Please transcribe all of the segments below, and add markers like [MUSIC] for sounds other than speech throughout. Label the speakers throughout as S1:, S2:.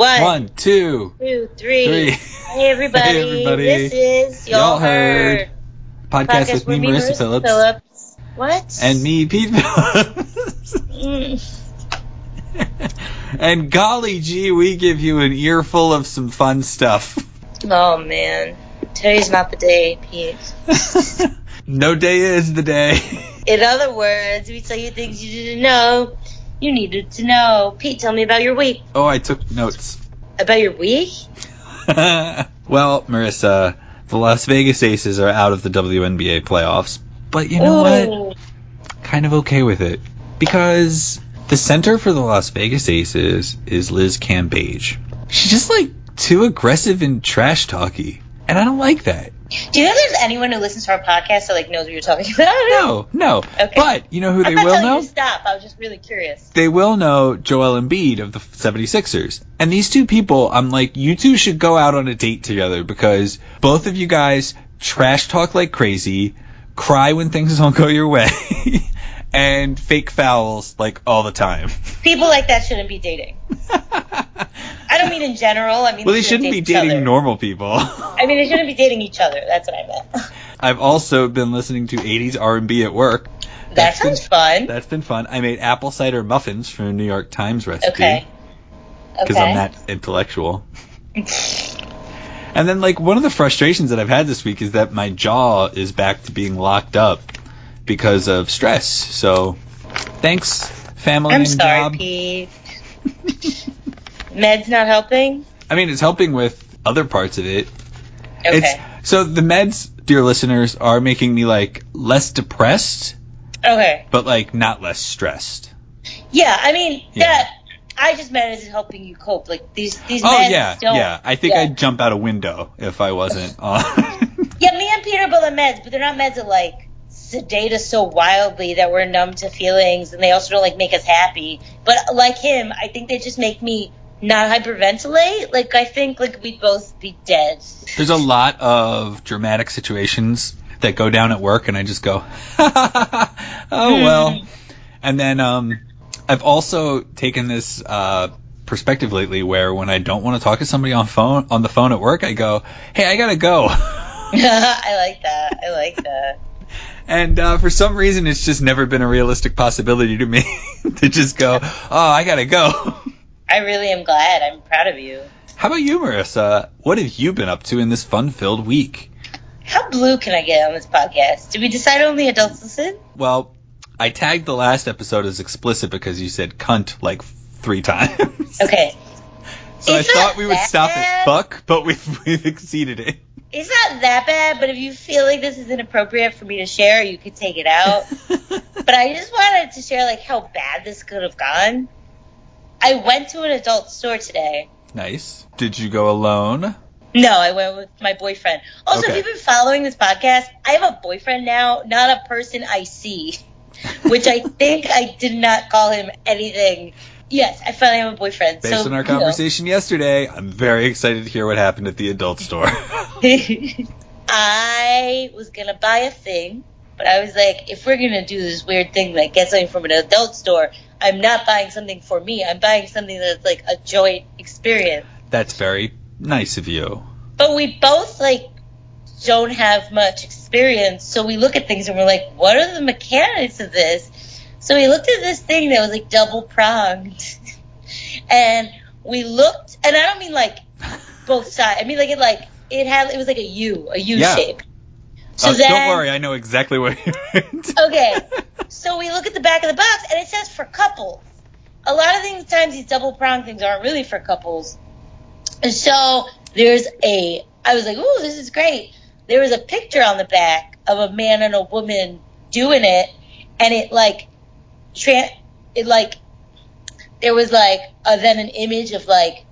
S1: One,
S2: One, two,
S1: two, three.
S2: three.
S1: Hey everybody.
S2: Hey, everybody.
S1: This is y'all,
S2: Y'all heard. podcast, with me, Marissa, Phillips,
S1: What?
S2: and me, Pete Phillips.
S1: Mm. [LAUGHS]
S2: and golly gee, we give you an earful of some fun stuff.
S1: Oh man, today's not the day, Pete. [LAUGHS]
S2: no day is the day.
S1: In other words, we tell you things you didn't know. You needed to know. Pete, tell me about your week.
S2: Oh, I took notes.
S1: About your week? [LAUGHS]
S2: well, Marissa, the Las Vegas Aces are out of the WNBA playoffs. But you know what? Kind of okay with it. Because the center for the Las Vegas Aces is Liz Cambage. She's just like too aggressive and trash talky. And I don't like that.
S1: Do you know there's anyone who listens to our podcast that like knows what you're talking [LAUGHS] about?
S2: No, no.
S1: Okay.
S2: But you know who they
S1: I'm not
S2: will
S1: telling
S2: know?
S1: you to stop. I was just really curious.
S2: they will know Joel Embiid of the 76ers. And these two people, I'm like, you two should go out on a date together because both of you guys trash talk like crazy, cry when things [LAUGHS] don't go your way, and fake fouls like all the time.
S1: People like that shouldn't be dating. [LAUGHS] I don't mean in general. I mean
S2: well, they
S1: shouldn't
S2: shouldn't be dating
S1: other.
S2: normal people.
S1: I mean, they shouldn't be dating each other. That's what I meant. [LAUGHS]
S2: I've also been listening to 80s R&B at work.
S1: That
S2: That's
S1: sounds
S2: been-
S1: fun.
S2: That's been fun. I made apple cider muffins from a New York Times recipe.
S1: Okay.
S2: because
S1: Okay.
S2: I'm that intellectual. [LAUGHS] and then, like, one of the frustrations that I've had this week is that my jaw is back to being locked up because of stress. So, thanks, family
S1: I'm
S2: and
S1: sorry,
S2: job.
S1: Pete. [LAUGHS] Meds not helping.
S2: I mean, it's helping with other parts of it.
S1: Okay.
S2: It's so the meds, dear listeners, are making me like less depressed,
S1: okay.
S2: but like not less stressed.
S1: Yeah, I mean
S2: Yeah.
S1: that. I just meant as helping you cope. Like these these
S2: Oh yeah, yeah. I think
S1: yeah.
S2: I'd jump out a window if I wasn't [LAUGHS] on. [LAUGHS]
S1: Yeah, me and Peter both have meds, but they're not meds that like sedate us so wildly that we're numb to feelings, and they also don't like make us happy. But like him, I think they just make me not hyperventilate. Like I think like we'd both be dead.
S2: There's a lot of dramatic situations that go down at work, and I just go, [LAUGHS] oh well. And then um, I've also taken this uh, perspective lately, where when I don't want to talk to somebody on phone on the phone at work, I go, hey, I gotta go. [LAUGHS]
S1: I like that. I like that.
S2: And uh, for some reason, it's just never been a realistic possibility to me [LAUGHS] to just go, oh, I gotta go.
S1: I really am glad. I'm proud of you.
S2: How about you, Marissa? What have you been up to in this fun-filled week?
S1: How blue can I get on this podcast? Did we decide only adults listen?
S2: Well, I tagged the last episode as explicit because you said cunt like three times.
S1: Okay.
S2: So I thought we would
S1: that
S2: stop
S1: bad.
S2: at fuck, but we've, [LAUGHS] we've exceeded it.
S1: It's not that bad, but if you feel like this is inappropriate for me to share, you could take it out. [LAUGHS] but I just wanted to share like how bad this could have gone. I went to an adult store today.
S2: nice. Did you go alone?
S1: No, I went with my boyfriend. Also,
S2: Okay.
S1: if you've been following this podcast, I have a boyfriend now, not a person I see. Which I [LAUGHS] think I did not call him anything. Yes, I finally have a boyfriend.
S2: Based
S1: so,
S2: on our
S1: you know.
S2: conversation yesterday, I'm very excited to hear what happened at the adult store. [LAUGHS]
S1: I was gonna buy a thing, but I was like, if we're gonna do this weird thing, like get something from an adult store, I'm not buying something for me. I'm buying something that's like a joint experience.
S2: That's very nice of you.
S1: But we both like don't have much experience, so we look at things and we're like, what are the mechanics of this? So we looked at this thing that was like double pronged, [LAUGHS] and we looked, and I don't mean like both [LAUGHS] sides. I mean like it like it had it was like a U, a U
S2: Yeah.
S1: shape. So
S2: Uh,
S1: then,
S2: don't worry, I know exactly what you meant. [LAUGHS]
S1: okay, so we look at the back of the box and it says for couples. A lot of things, times these double prong things aren't really for couples. And so there's a, I was like, ooh, this is great. There was a picture on the back of a man and a woman doing it, and it like, tran it like, there was like uh, then an image of like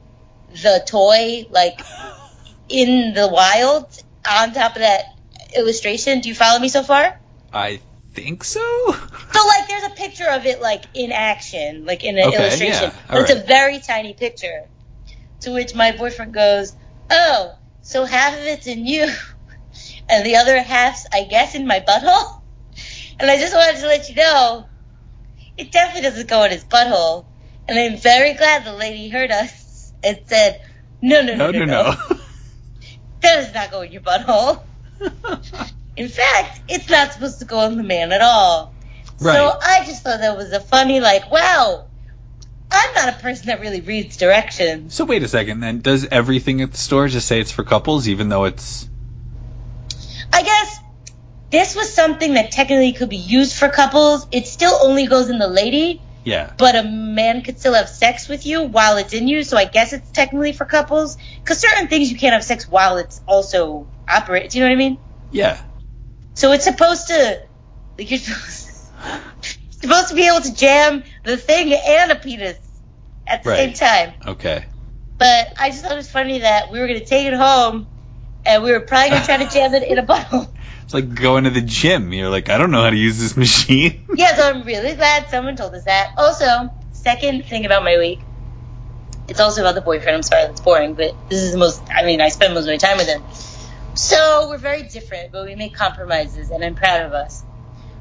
S1: the toy like [LAUGHS] in the wild on top of that illustration. Do you follow me so far?
S2: I think so. [LAUGHS]
S1: So like there's a picture of it like in action, like in an
S2: Okay,
S1: illustration.
S2: yeah,
S1: But it's a very tiny picture. To which my boyfriend goes, Oh, so half of it's in you [LAUGHS] and the other half's I guess in my butthole? And I just wanted to let you know it definitely doesn't go in his butthole. And I'm very glad the lady heard us and said, "No, no,
S2: No,
S1: no,
S2: no,
S1: no,
S2: no. [LAUGHS]
S1: that does not go in your butthole." [LAUGHS] In fact, it's not supposed to go in the man at all.
S2: Right.
S1: So I just thought that was a funny, like, wow, I'm not a person that really reads directions.
S2: so wait a second. Then does everything at the store just say it's for couples, even though it's
S1: I guess this was something that technically could be used for couples. It still only goes in the lady,
S2: yeah,
S1: but a man could still have sex with you while it's in you. So I guess it's technically for couples. Because certain things you can't have sex while it's also operate. Do you know what I mean?
S2: yeah.
S1: So it's supposed to, like you're supposed, [LAUGHS] supposed to be able to jam the thing and a penis at the same time.
S2: Okay.
S1: But I just thought it was funny that we were going to take it home and we were probably going to try to jam it in a bottle. [LAUGHS]
S2: It's like going to the gym. You're like, I don't know how to use this [LAUGHS] machine.
S1: yeah, so I'm really glad someone told us that. Also, second thing about my week, it's also about the boyfriend. I'm sorry that's boring, but this is the most, I mean, I spend most of my time with him. So we're very different, but we make compromises, and I'm proud of us.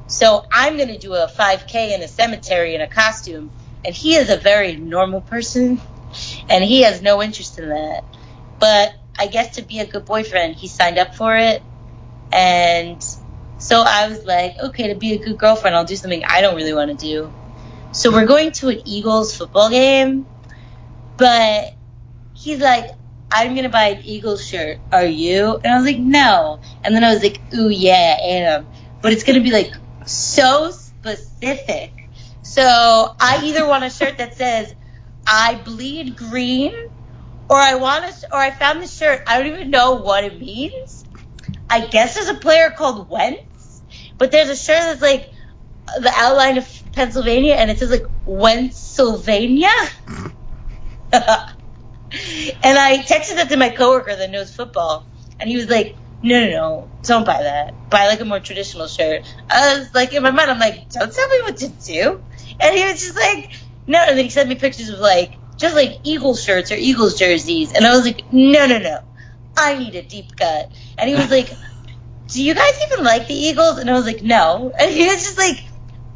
S1: So I'm going to do a 5K in a cemetery in a costume, and he is a very normal person, and he has no interest in that. But I guess to be a good boyfriend, he signed up for it, and so I was like, okay, to be a good girlfriend, I'll do something I don't really want to do. So we're going to an Eagles football game, but he's like, I'm gonna buy an Eagles shirt. Are you? And I was like, no. And then I was like, ooh yeah, I am. But it's gonna be like so specific. So I either want a shirt that says I bleed green, or I want a, or I found this shirt. I don't even know what it means. I guess there's a player called Wentz, but there's a shirt that's like the outline of Pennsylvania, and it says like Wentsylvania. [LAUGHS] and I texted that to my coworker that knows football, and he was like, "No, no, no, don't buy that. Buy like a more traditional shirt." I was like, in my mind, I'm like, "Don't tell me what to do," and he was just like, "No," and then he sent me pictures of like just like Eagles shirts or Eagles jerseys, and I was like, "No, no, no, I need a deep cut," and he was like. Do you guys even like the Eagles? And I was like, no. And he was just like,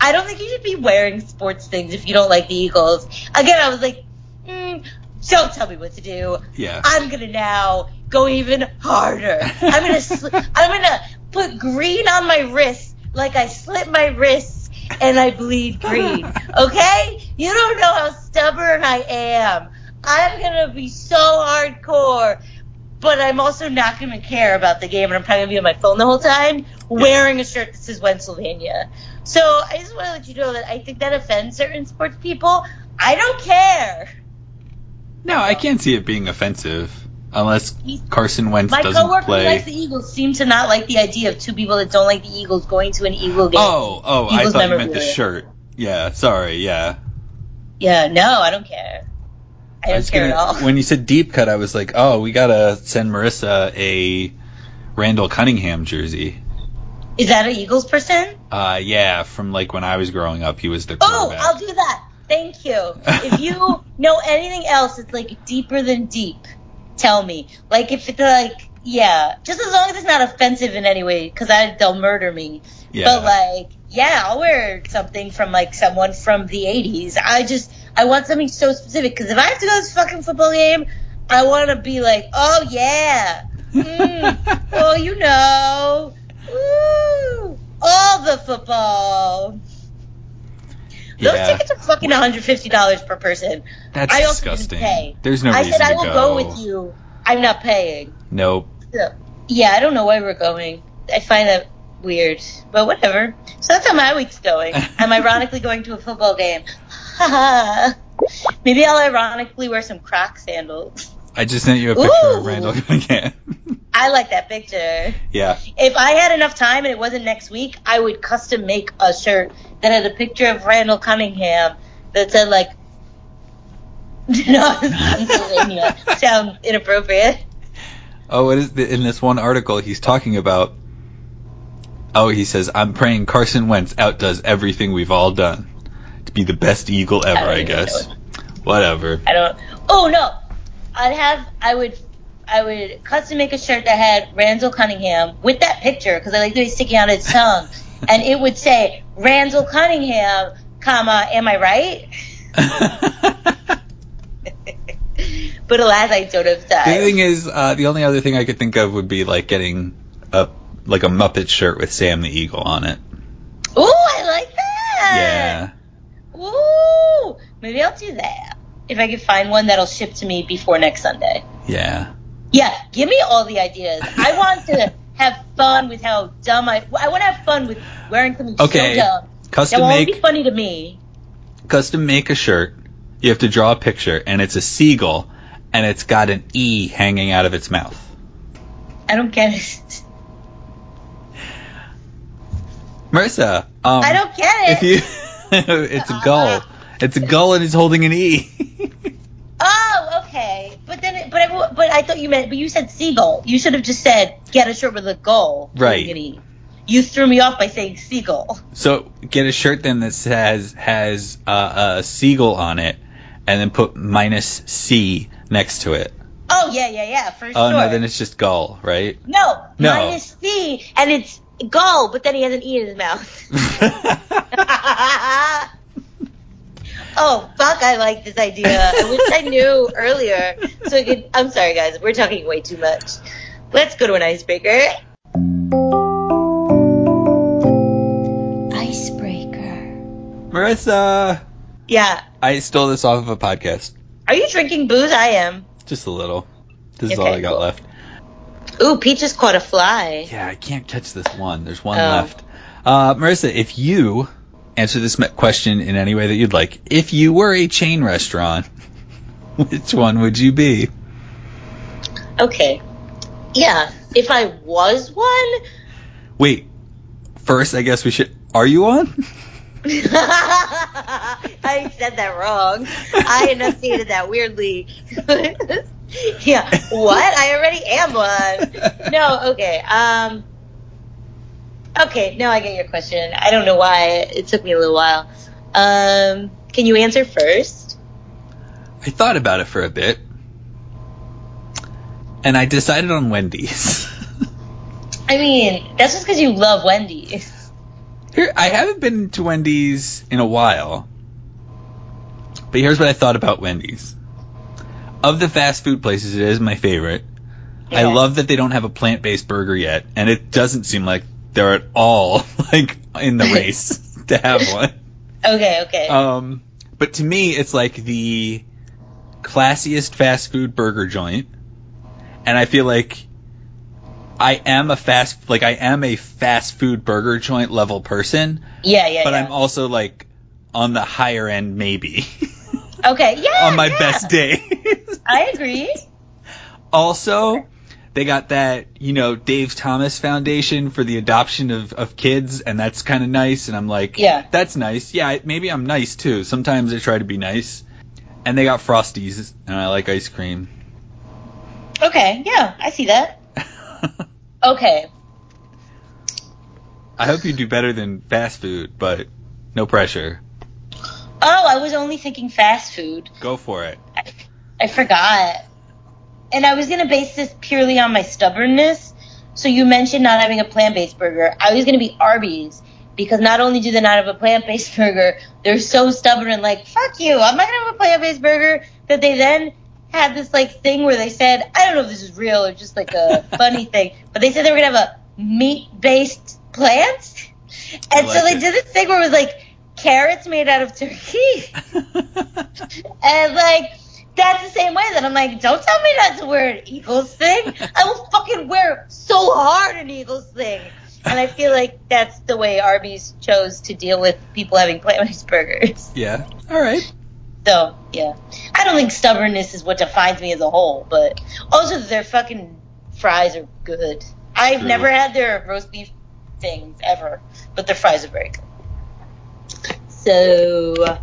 S1: I don't think you should be wearing sports things if you don't like the Eagles. Again, I was like, mm, don't tell me what to do.
S2: Yeah.
S1: I'm gonna now go even harder. I'm gonna sl- [LAUGHS] I'm gonna put green on my wrist like I slit my wrists and I bleed green. [LAUGHS] Okay? You don't know how stubborn I am. I'm gonna be so hardcore. But I'm also not going to care about the game, and I'm probably going to be on my phone the whole time wearing a shirt that says Pennsylvania. So I just want to let you know that I think that offends certain sports people. I don't care.
S2: No, I can't see it being offensive unless Carson Wentz
S1: My
S2: doesn't
S1: coworker who
S2: play.
S1: likes the Eagles seems to not like the idea of two people that don't like the Eagles going to an Eagle game.
S2: Oh, oh, I
S1: Eagles
S2: thought you meant the shirt. Yeah, sorry, yeah.
S1: Yeah, no, I don't care. I don't care
S2: gonna,
S1: at all.
S2: When you said deep cut, I was like, oh, we gotta send Marissa a Randall Cunningham jersey.
S1: Is that an Eagles person?
S2: Uh, yeah, from like when I was growing up, he was the
S1: Oh. I'll do that. Thank you. If you [LAUGHS] know anything else that's like deeper than deep, tell me. Like if it's like, yeah, just as long as it's not offensive in any way, because I they'll murder me.
S2: yeah.
S1: But like, yeah, I'll wear something from like someone from the '80s. I just, I want something so specific because if I have to go to this fucking football game, I want to be like, oh yeah, [LAUGHS] mm, oh you know, woo, all the football. Those
S2: yeah,
S1: tickets are fucking $150 per person.
S2: that's
S1: I also
S2: disgusting.
S1: didn't pay.
S2: There's no
S1: I
S2: reason
S1: said I will
S2: go.
S1: go. with you. I'm not paying.
S2: Nope.
S1: So, yeah, I don't know why we're going. I find that weird, but whatever. So that's how my week's going. [LAUGHS] I'm ironically going to a football game. Maybe I'll ironically wear some Croc sandals.
S2: I just sent you a picture of
S1: Ooh.
S2: Randall Cunningham. [LAUGHS]
S1: I like that picture.
S2: yeah.
S1: If I had enough time and it wasn't next week, I would custom make a shirt that had a picture of Randall Cunningham that said like, [LAUGHS] no, Pennsylvania. Sound inappropriate.
S2: Oh, it is in this one article he's talking about. Oh, he says, "I'm praying Carson Wentz outdoes everything we've all done to be the best Eagle ever."
S1: I
S2: I, guess. Whatever.
S1: I don't. Oh no, I'd have. I would. I would custom make a shirt that had Randall Cunningham with that picture because I like that he's sticking out his tongue, [LAUGHS] and it would say Randall Cunningham, comma, am I right? [LAUGHS] But alas, I don't have
S2: The thing is, uh, the only other thing I could think of would be like getting a like a Muppet shirt with Sam the Eagle on it.
S1: Ooh, I like that.
S2: Yeah.
S1: Ooh, maybe I'll do that if I can find one that'll ship to me before next Sunday.
S2: Yeah.
S1: Yeah, give me all the ideas. I want to have fun with how dumb I. I want to have fun with wearing something
S2: Okay.
S1: so dumb that
S2: Custom
S1: only
S2: make
S1: be funny to me.
S2: custom make a shirt. You have to draw a picture, and it's a seagull, and it's got an E hanging out of its mouth.
S1: I don't get it.
S2: Marissa, um,
S1: I don't get
S2: if
S1: it.
S2: you, [LAUGHS] it's a gull. It's a gull, and he's holding an E. [LAUGHS]
S1: Oh, okay. But then, it, but I, but I thought you meant, but you said seagull. You should have just said get a shirt with a gull.
S2: Right.
S1: Hooligan-y. You threw me off by saying seagull.
S2: so get a shirt then that says has uh, a seagull on it, and then put minus C next to it.
S1: Oh yeah, yeah, yeah, for
S2: Oh
S1: sure.
S2: no, then it's just gull, right?
S1: no,
S2: No.
S1: minus C, and it's gull, but then he has an E in his mouth. [LAUGHS] oh fuck! I like this idea. I wish I knew earlier. So I could. I'm sorry, guys. We're talking way too much. Let's go to an icebreaker. Icebreaker.
S2: Marissa,
S1: Yeah.
S2: I stole this off of a podcast.
S1: Are you drinking booze? I am.
S2: Just a little. This is
S1: Okay,
S2: all I got
S1: cool.
S2: left.
S1: Ooh, Pete just caught a fly.
S2: Yeah, I can't catch this one. There's one
S1: Oh.
S2: left. Uh, Marissa, if you answer this question in any way that you'd like, if you were a chain restaurant, [LAUGHS] which one would you be?
S1: Okay. Yeah. If I was one,
S2: Wait, first, I guess we should. Are you on? [LAUGHS] [LAUGHS]
S1: I said that wrong. I enunciated that weirdly. [LAUGHS] yeah. What? I already am one. No. Okay. Um. Okay. Now I get your question. I don't know why it took me a little while. Um. Can you answer first?
S2: I thought about it for a bit, and I decided on Wendy's.
S1: I mean, that's just because you love Wendy's.
S2: Here, I haven't been to Wendy's in a while, but here's what I thought about Wendy's. Of the fast food places, it is my favorite. I love that they don't have a plant-based burger yet, and it doesn't seem like they're at all [LAUGHS] like in the race [LAUGHS] to have one.
S1: Okay. Okay.
S2: Um, but to me, it's like the classiest fast food burger joint, and I feel like I am a fast like I am a fast food burger joint level person,
S1: yeah. Yeah.
S2: but
S1: yeah.
S2: I'm also like on the higher end maybe [LAUGHS]
S1: okay. Yeah.
S2: on my
S1: yeah.
S2: best day. [LAUGHS]
S1: I agree.
S2: also, they got that, you know, Dave Thomas Foundation for the adoption of, of kids, and that's kind of nice. And I'm like,
S1: Yeah.
S2: that's nice. Yeah, maybe I'm nice too. Sometimes I try to be nice. And they got Frosties, and I like ice cream.
S1: Okay. Yeah. I see that. [LAUGHS] Okay.
S2: I hope you do better than fast food, but no pressure.
S1: Oh, I was only thinking fast food.
S2: Go for it.
S1: I, I forgot. And I was going to base this purely on my stubbornness. So you mentioned not having a plant-based burger. I was going to be Arby's because not only do they not have a plant-based [LAUGHS] burger, they're so stubborn and like, fuck you, I'm not going to have a plant-based burger that they then had this like thing where they said, I don't know if this is real or just like a [LAUGHS] funny thing, but they said they were going to have a meat-based plant. And
S2: I
S1: so they
S2: it.
S1: did this thing where it was like carrots made out of turkey. [LAUGHS] And like, that's the same way that I'm like, don't tell me not to wear an Eagles thing. I will fucking wear so hard an Eagles thing. And I feel like that's the way Arby's chose to deal with people having plant-based burgers.
S2: yeah. All right.
S1: So, yeah. I don't think stubbornness is what defines me as a whole, but also their fucking fries are good. I've
S2: True.
S1: never had their roast beef things ever, but their fries are very good. So,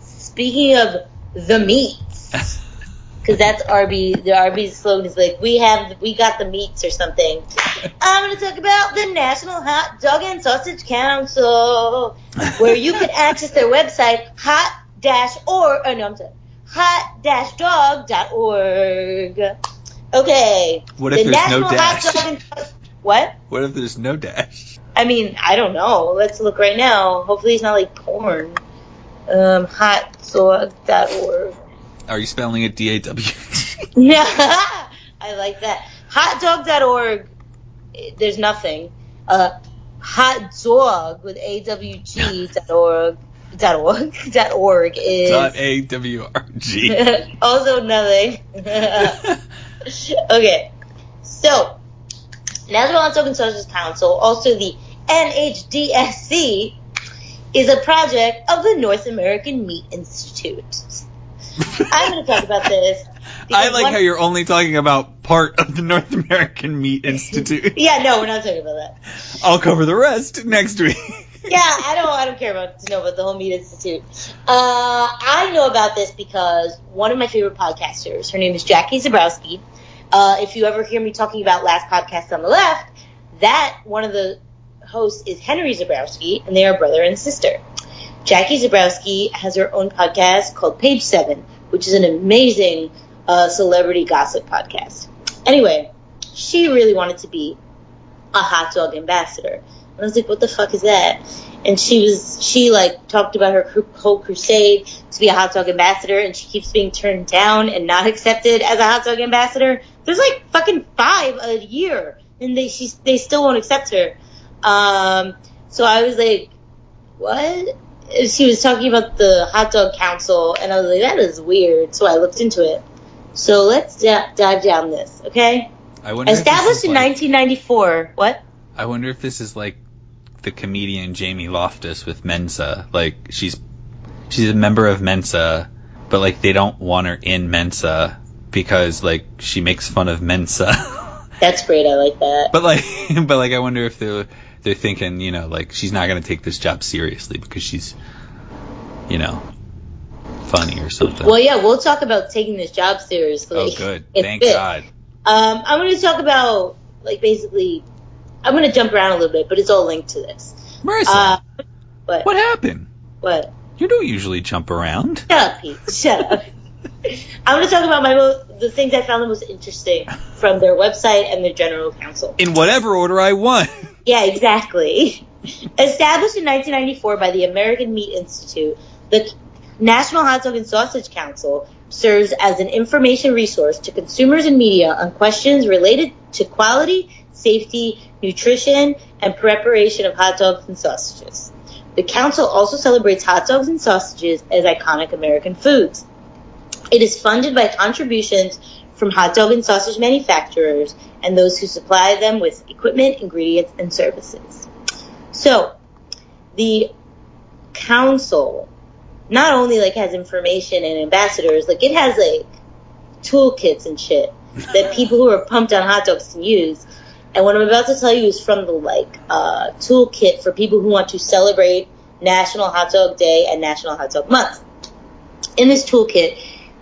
S1: speaking of the meats, [LAUGHS] because that's Arby. The Arby's slogan is like, "We have, we got the meats" or something. [LAUGHS] I'm going to talk about the National Hot Dog and Sausage Council, where you can [LAUGHS] access their website, hot dash or oh no, I'm sorry, hot dash dog dot org. Okay.
S2: What if
S1: the
S2: there's no dash?
S1: Hot Dog and What?
S2: What if there's no dash?
S1: I mean, I don't know. Let's look right now. Hopefully, it's not like porn. Um, hotdog.org.
S2: Are you spelling it D A W? [LAUGHS] [LAUGHS]
S1: Yeah, [LAUGHS] I like that. Hotdog.org, there's nothing. Uh, hot dog with awg dot org dot org dot org is
S2: Dot A W R G.
S1: also nothing. okay, so National Dog and Council, also the NHDSC, is a project of the North American Meat Institute. I'm going to talk about this. [LAUGHS]
S2: I like how you're only talking about part of the North American Meat Institute. [LAUGHS]
S1: Yeah, no, we're not talking about that.
S2: I'll cover the rest next week. [LAUGHS]
S1: Yeah, I don't. I don't care about to know about the whole Meat Institute. Uh, I know about this because one of my favorite podcasters, her name is Jackie Zebrowski. Uh, if you ever hear me talking about last podcast on the left, that one of the hosts is Henry Zebrowski, and they are brother and sister. Jackie Zebrowski has her own podcast called Page Seven, which is an amazing uh, celebrity gossip podcast. Anyway, she really wanted to be a hot dog ambassador. And I was like, what the fuck is that? And she was, she like talked about her whole crusade to be a hot dog ambassador and she keeps being turned down and not accepted as a hot dog ambassador. There's like fucking five a year and they, she, they still won't accept her. Um, so I was like, what? She was talking about the hot dog council and I was like, that is weird. So I looked into it. So let's da- dive down this, okay?
S2: I wonder. if this
S1: Established
S2: is
S1: in
S2: like-
S1: 1994. What?
S2: I wonder if this is like the comedian Jamie Loftus with Mensa. Like she's she's a member of Mensa, but like they don't want her in Mensa because like she makes fun of Mensa. [LAUGHS]
S1: That's great. I like that.
S2: but like [LAUGHS] but like I wonder if they're they're thinking, you know, like she's not gonna take this job seriously because she's you know funny or something.
S1: Well, yeah, we'll talk about taking this job seriously.
S2: oh [LAUGHS] good. Thank. God.
S1: Um, I'm to talk about like basically. I'm going to jump around a little bit, but it's all linked to this.
S2: Marissa,
S1: Uh, what?
S2: what happened?
S1: What?
S2: You don't usually jump around.
S1: Shut up, Pete. Shut up. I'm going to talk about my mo- the things I found the most interesting from their website and their general counsel.
S2: In whatever order I want. [LAUGHS]
S1: Yeah, exactly. Established in 1994 by the American Meat Institute, the National Hot Dog and Sausage Council serves as an information resource to consumers and media on questions related to quality, safety, nutrition, and preparation of hot dogs and sausages. The council also celebrates hot dogs and sausages as iconic American foods. It is funded by contributions from hot dog and sausage manufacturers and those who supply them with equipment, ingredients, and services. So, the council not only like has information and ambassadors, like it has like toolkits and shit [LAUGHS] that people who are pumped on hot dogs can use. And what I'm about to tell you is from the like uh, toolkit for people who want to celebrate National Hot Dog Day and National Hot Dog Month. In this toolkit,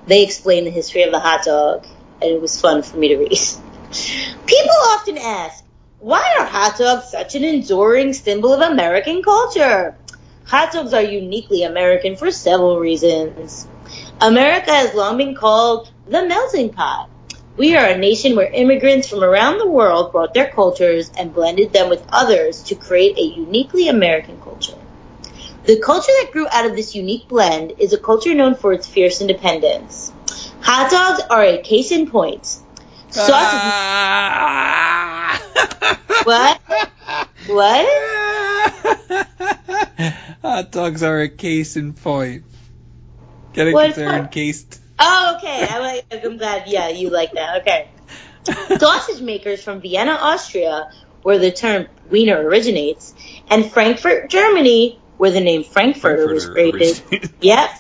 S1: they explain the history of the hot dog, and it was fun for me to read. People often ask, why are hot dogs such an enduring symbol of American culture? Hot dogs are uniquely American for several reasons. America has long been called the melting pot. We are a nation where immigrants from around the world brought their cultures and blended them with others to create a uniquely American culture. The culture that grew out of this unique blend is a culture known for its fierce independence. Hot dogs are a case in point. Sausage.
S2: Ah. [LAUGHS]
S1: What? What?
S2: Hot dogs are a case in point. Get it?
S1: What?
S2: encased.
S1: Oh, okay. I like. I'm glad. Yeah, you like that. Okay. [LAUGHS] Sausage makers from Vienna, Austria, where the term Wiener originates, and Frankfurt, Germany, where the name Frankfurter was created. [LAUGHS] Yep.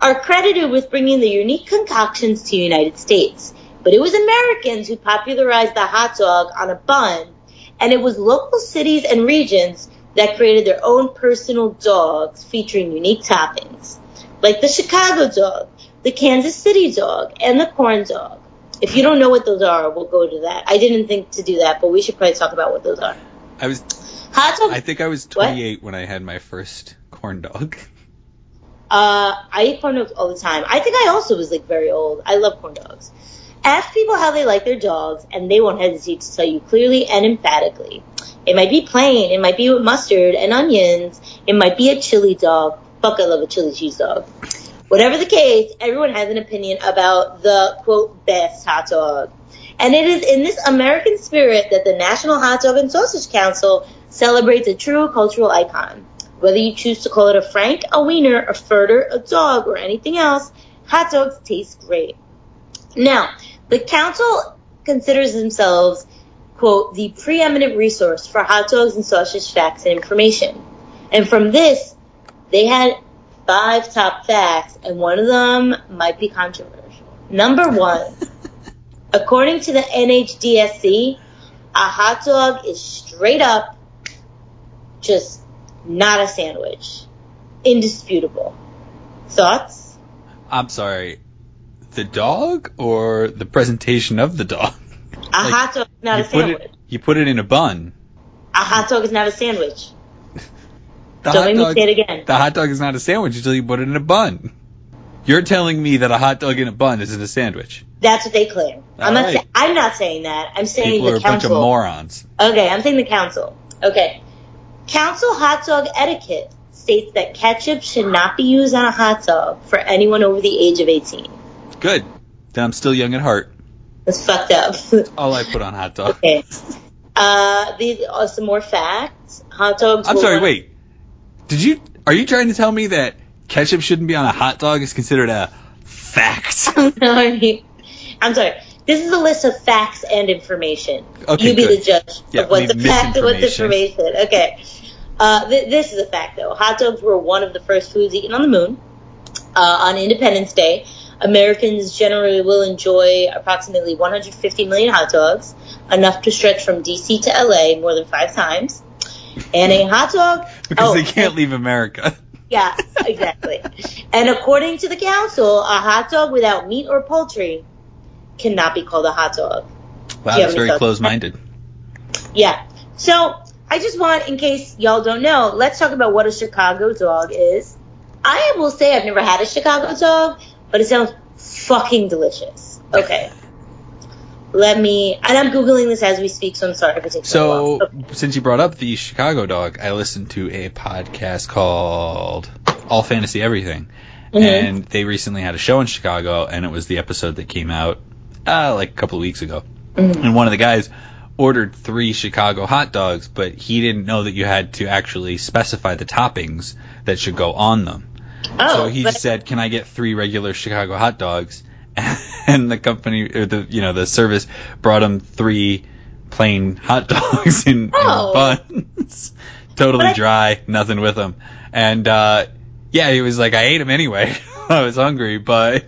S1: Are credited with bringing the unique concoctions to the United States. But it was Americans who popularized the hot dog on a bun, and it was local cities and regions that created their own personal dogs featuring unique toppings, like the Chicago dog, the Kansas City dog, and the corn dog. If you don't know what those are, we'll go to that. I didn't think to do that, but we should probably talk about what those are.
S2: I was.
S1: Hot dog
S2: I think I was 28 when I had my first corn dog.
S1: Uh, I eat corn dogs all the time. I think I also was like very old. I love corn dogs. Ask people how they like their dogs, and they won't hesitate to tell you clearly and emphatically. It might be plain, it might be with mustard and onions, it might be a chili dog. Fuck, I love a chili cheese dog. Whatever the case, everyone has an opinion about the quote best hot dog. And it is in this American spirit that the National Hot Dog and Sausage Council celebrates a true cultural icon. Whether you choose to call it a frank, a wiener, a furter, a dog, or anything else, hot dogs taste great. Now, the council considers themselves, quote, the preeminent resource for hot dogs and sausage facts and information. And from this, they had five top facts, and one of them might be controversial. Number one, [LAUGHS] according to the NHDSC, a hot dog is straight up just not a sandwich. Indisputable. Thoughts?
S2: I'm sorry. The dog or the presentation of the dog?
S1: A like, hot dog is not a sandwich.
S2: It, you put it in a bun.
S1: A hot dog is not a sandwich. [LAUGHS]
S2: The
S1: Don't make
S2: dog,
S1: me say it again.
S2: The hot dog is not a sandwich until you put it in a bun. You're telling me that a hot dog in a bun isn't a sandwich.
S1: That's what they claim.
S2: All
S1: I'm not.
S2: right.
S1: Say, I'm not saying that. I'm saying
S2: People
S1: the
S2: are a
S1: council.
S2: bunch of morons.
S1: Okay, I'm saying the council. Okay. Council hot dog etiquette states that ketchup should not be used on a hot dog for anyone over the age of 18.
S2: Good. Then I'm still young at heart.
S1: That's fucked up. [LAUGHS]
S2: All I put on hot dog.
S1: okay. Uh, these are some more facts. Hot dogs.
S2: I'm sorry,
S1: one-
S2: wait. Did you are you trying to tell me that ketchup shouldn't be on a hot dog is considered a fact?
S1: no, I mean, I'm sorry. This is a list of facts and information.
S2: Okay,
S1: you be
S2: good.
S1: the judge
S2: Yeah,
S1: of what's a fact and what's information. Okay. Uh, th- this is a fact, though. Hot dogs were one of the first foods eaten on the moon. Uh, on Independence Day, Americans generally will enjoy approximately 150 million hot dogs, enough to stretch from DC to LA more than five times. And a hot dog. [LAUGHS]
S2: Because
S1: oh,
S2: they can't leave America. [LAUGHS]
S1: yeah, exactly. and according to the council, a hot dog without meat or poultry cannot be called a hot dog.
S2: Wow, that's very
S1: thoughts?
S2: close-minded.
S1: Yeah. So I just want, in case y'all don't know, let's talk about what a Chicago dog is. I will say I've never had a Chicago dog, but it sounds fucking delicious. Okay. [LAUGHS] Let me, and I'm googling this as we speak, so I'm sorry if it takes so. Okay.
S2: since you brought up the Chicago dog, I listened to a podcast called All Fantasy Everything,
S1: Mhm.
S2: and they recently had a show in Chicago, and it was the episode that came out uh, like a couple of weeks ago.
S1: Mhm.
S2: And one of the guys ordered three Chicago hot dogs, but he didn't know that you had to actually specify the toppings that should go on them.
S1: Oh,
S2: so he
S1: but-
S2: said, "Can I get three regular Chicago hot dogs?" [LAUGHS] And the company, or the you know the service, brought him three plain hot [LAUGHS] dogs in,
S1: Oh.
S2: in buns, [LAUGHS] totally dry, nothing with them. And uh, yeah, he was like, "I ate them anyway. I was hungry, but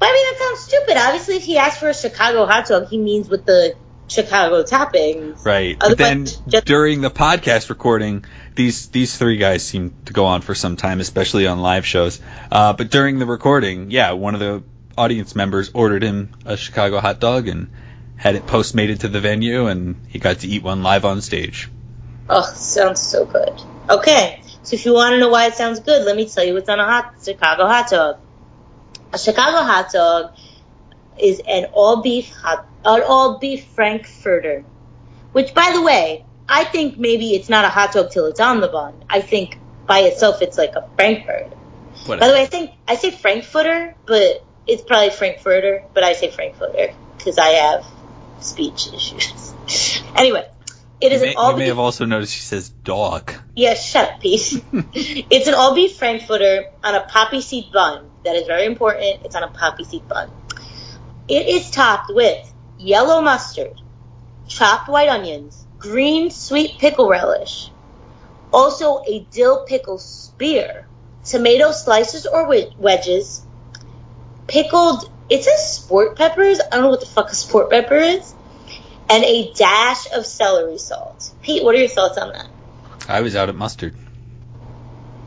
S1: But I mean, that sounds stupid. Obviously, if he asks for a Chicago hot dog, he means with the Chicago toppings.
S2: right." But then
S1: just-
S2: during the podcast recording, these these three guys seem to go on for some time, especially on live shows. Uh, but during the recording, yeah, one of the audience members ordered him a Chicago hot dog and had it postmated to the venue, and he got to eat one live on stage.
S1: Oh, sounds so good. Okay, so if you want to know why it sounds good, let me tell you what's on a hot Chicago hot dog. A Chicago hot dog is an all beef hot, an all beef frankfurter, which, by the way, I think maybe it's not a hot dog till it's on the bun. I think by itself it's like a frankfurt. By the way, I think I say frankfurter, but it's probably frankfurter, but I say frankfurter because I have speech issues. [LAUGHS] anyway, it
S2: you
S1: is
S2: may,
S1: an all
S2: you may
S1: beef
S2: have also noticed she says dog.
S1: yeah, shut up, Pete. [LAUGHS] it's an all beef frankfurter on a poppy seed bun. That is very important. It's on a poppy seed bun. It is topped with yellow mustard, chopped white onions, green sweet pickle relish, also a dill pickle spear, tomato slices or wedges, pickled, it says sport peppers. I don't know what the fuck a sport pepper is. And a dash of celery salt. Pete, what are your thoughts on that?
S2: I was out at mustard.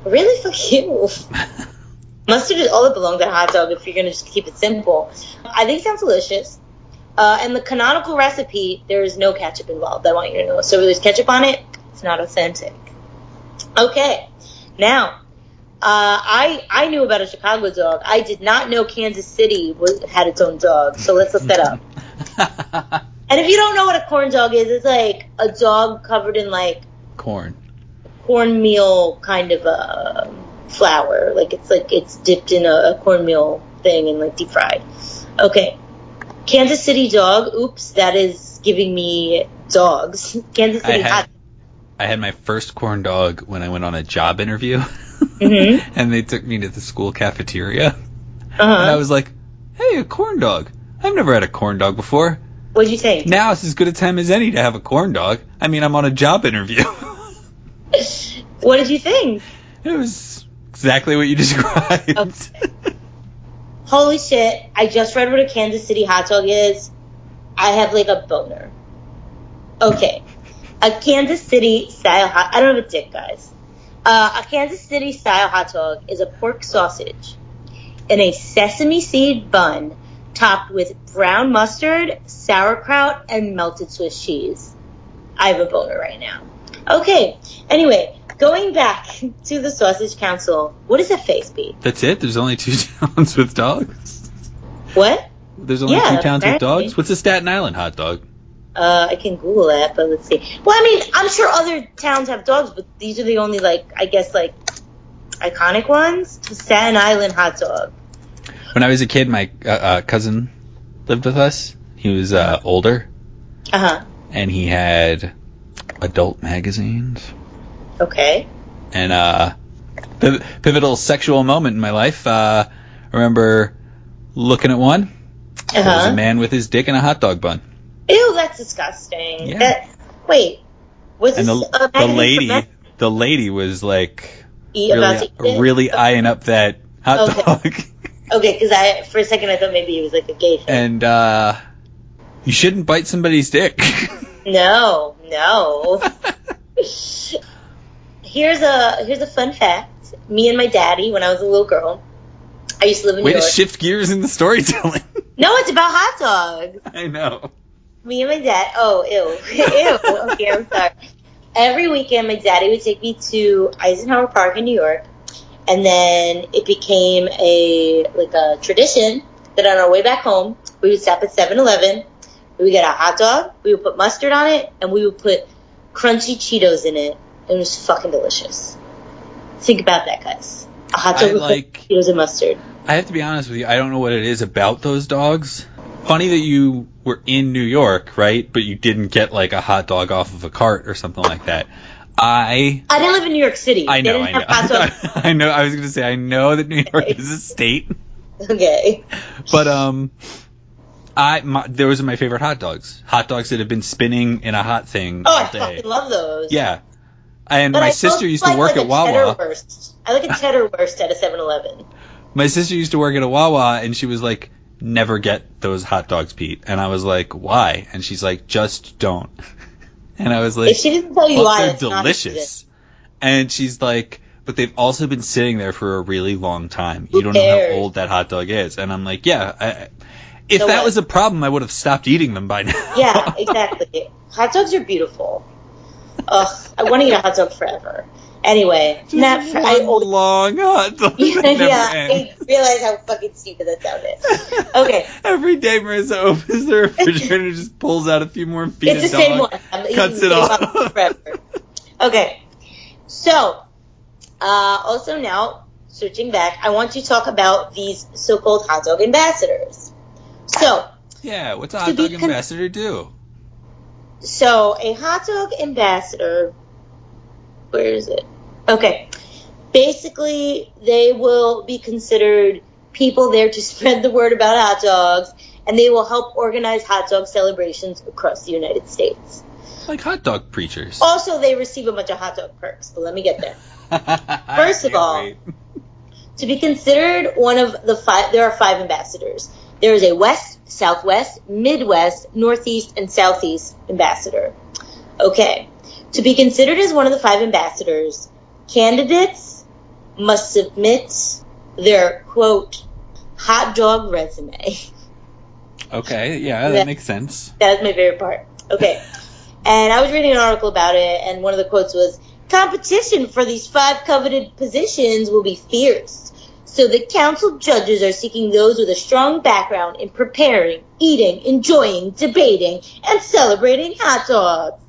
S1: Really? Fuck you. [LAUGHS] Mustard is all that belongs on a hot dog if you're gonna just keep it simple. I think it sounds delicious. Uh, and the canonical recipe, there is no ketchup involved. I want you to know. So if there's ketchup on it, it's not authentic. Okay. Now, uh, I I knew about a Chicago dog. I did not know Kansas City was, had its own dog. So let's look that up. [LAUGHS] And if you don't know what a corn dog is, it's like a dog covered in like
S2: Corn.
S1: cornmeal kind of uh, flour. Like it's like it's dipped in a, a cornmeal thing and like deep fried. Okay. Kansas City dog. Oops, that is giving me dogs. [LAUGHS] Kansas
S2: I
S1: City
S2: had,
S1: hot.
S2: I had my first corn dog when I went on a job interview,
S1: Mhm. [LAUGHS]
S2: and they took me to the school cafeteria, and I
S1: Uh-huh.
S2: was like, "Hey, a corn dog! I've never had a corn dog before.
S1: What'd you think?
S2: Now it's as good a time as any to have a corn dog. I mean, I'm on a job interview. [LAUGHS]
S1: What did you think?
S2: it was exactly what you [LAUGHS] described.
S1: Okay. Holy shit! I just read what a Kansas City hot dog is. I have like a boner. Okay, a Kansas City style hot. I don't have a dick, guys. Uh, a Kansas City style hot dog is a pork sausage in a sesame seed bun topped with brown mustard, sauerkraut, and melted Swiss cheese. I have a boner right now. Okay. Anyway, going back to the Sausage Council. What does a face be?
S2: That's it. There's only two [LAUGHS] towns with dogs.
S1: What?
S2: There's only
S1: Yeah,
S2: two towns with dogs. What's a Staten Island hot dog?
S1: Uh, I can Google that, but let's see. Well, I mean, I'm sure other towns have dogs, but these are the only like, I guess, like iconic ones. Staten Island hot dog.
S2: When I was a kid, my uh, uh, cousin lived with us. He was uh, older,
S1: Uh huh.
S2: and he had adult magazines.
S1: Okay.
S2: And uh, piv- pivotal sexual moment in my life. Uh, I remember looking at one.
S1: Uh
S2: There was a man with his dick in a hot dog bun,
S1: Ew, that's disgusting.
S2: Yeah.
S1: That, wait, was
S2: and
S1: this
S2: the
S1: a
S2: the lady the lady was like really really eyeing up that hot
S1: Okay.
S2: dog. [LAUGHS]
S1: Okay, because I for a second I thought maybe it was like a gay thing.
S2: and uh, you shouldn't bite somebody's dick. [LAUGHS]
S1: No, no. [LAUGHS] here's a here's a fun fact. Me and my daddy, when I was a little girl, I used to live in
S2: Way
S1: New York.
S2: to shift gears in the storytelling. [LAUGHS]
S1: no, it's about hot dogs. [LAUGHS]
S2: I know.
S1: Me and my dad. Oh, ew, [LAUGHS] ew. Okay, I'm sorry. Every weekend, my daddy would take me to Eisenhower Park in New York, and then it became a like a tradition that on our way back home, we would stop at 7-Eleven. We would get a hot dog. We would put mustard on it, and we would put crunchy Cheetos in it. It was fucking delicious. Think about that, guys. A hot dog
S2: I
S1: with
S2: like-
S1: Cheetos and mustard.
S2: I have to be honest with you. I don't know what it is about those dogs. Funny that you were in New York, right? But you didn't get like a hot dog off of a cart or something like that. I
S1: I didn't live in New York City.
S2: I know, I know. [LAUGHS] I know. I was gonna say I know that New York is a state,
S1: okay.
S2: but um, I my, those are my favorite hot dogs. Hot dogs that have been spinning in a hot thing
S1: Oh,
S2: all
S1: I fucking love those.
S2: Yeah, and
S1: But
S2: my
S1: I
S2: sister used to work
S1: like
S2: at
S1: a
S2: Wawa.
S1: Wurst. I like a cheddar wurst at a 7-Eleven.
S2: My sister used to work at a Wawa, and she was like, "Never get those hot dogs, Pete." And I was like, "Why?" And she's like, "Just don't." [LAUGHS] And I was like,
S1: If she didn't tell you
S2: "But
S1: why,
S2: they're delicious." And she's like, "But they've also been sitting there for a really long time.
S1: Who
S2: you don't know how old that hot dog is." And I'm like, "Yeah." I- if
S1: So
S2: that
S1: what?
S2: was a problem, I would have stopped eating them by now.
S1: Yeah, [LAUGHS] exactly. hot dogs are beautiful. Ugh, I want to eat a hot dog forever. Anyway,
S2: Just
S1: not for, I
S2: long hot dog. [LAUGHS]
S1: yeah,
S2: that never
S1: yeah,
S2: ends.
S1: I realize how fucking stupid that sounded. Okay. [LAUGHS]
S2: Every day Marissa opens the refrigerator and just pulls out a few more feet
S1: It's
S2: of
S1: the same
S2: dog,
S1: one. I'm
S2: cuts it off.
S1: forever. Okay. So, uh, also now, switching back, I want to talk about these so-called hot dog ambassadors. So,
S2: Yeah, what's a hot dog
S1: con-
S2: ambassador do?
S1: So a hot dog ambassador, where is it? Okay. Basically, they will be considered people there to [LAUGHS] spread the word about hot dogs, and they will help organize hot dog celebrations across the United States.
S2: Like hot dog preachers.
S1: Also, they receive a bunch of hot dog perks, but let me get there. [LAUGHS] First of all, To be considered one of the five, there are five ambassadors. There is a West, Southwest, Midwest, Northeast, and Southeast ambassador. Okay. To be considered as one of the five ambassadors, candidates must submit their quote, hot dog resume.
S2: okay, yeah, that
S1: Yeah.
S2: makes sense.
S1: That is my favorite part. Okay. [LAUGHS] And I was reading an article about it, and one of the quotes was, competition for these five coveted positions will be fierce. So the council judges are seeking those with a strong background in preparing, eating, enjoying, debating, and celebrating hot dogs.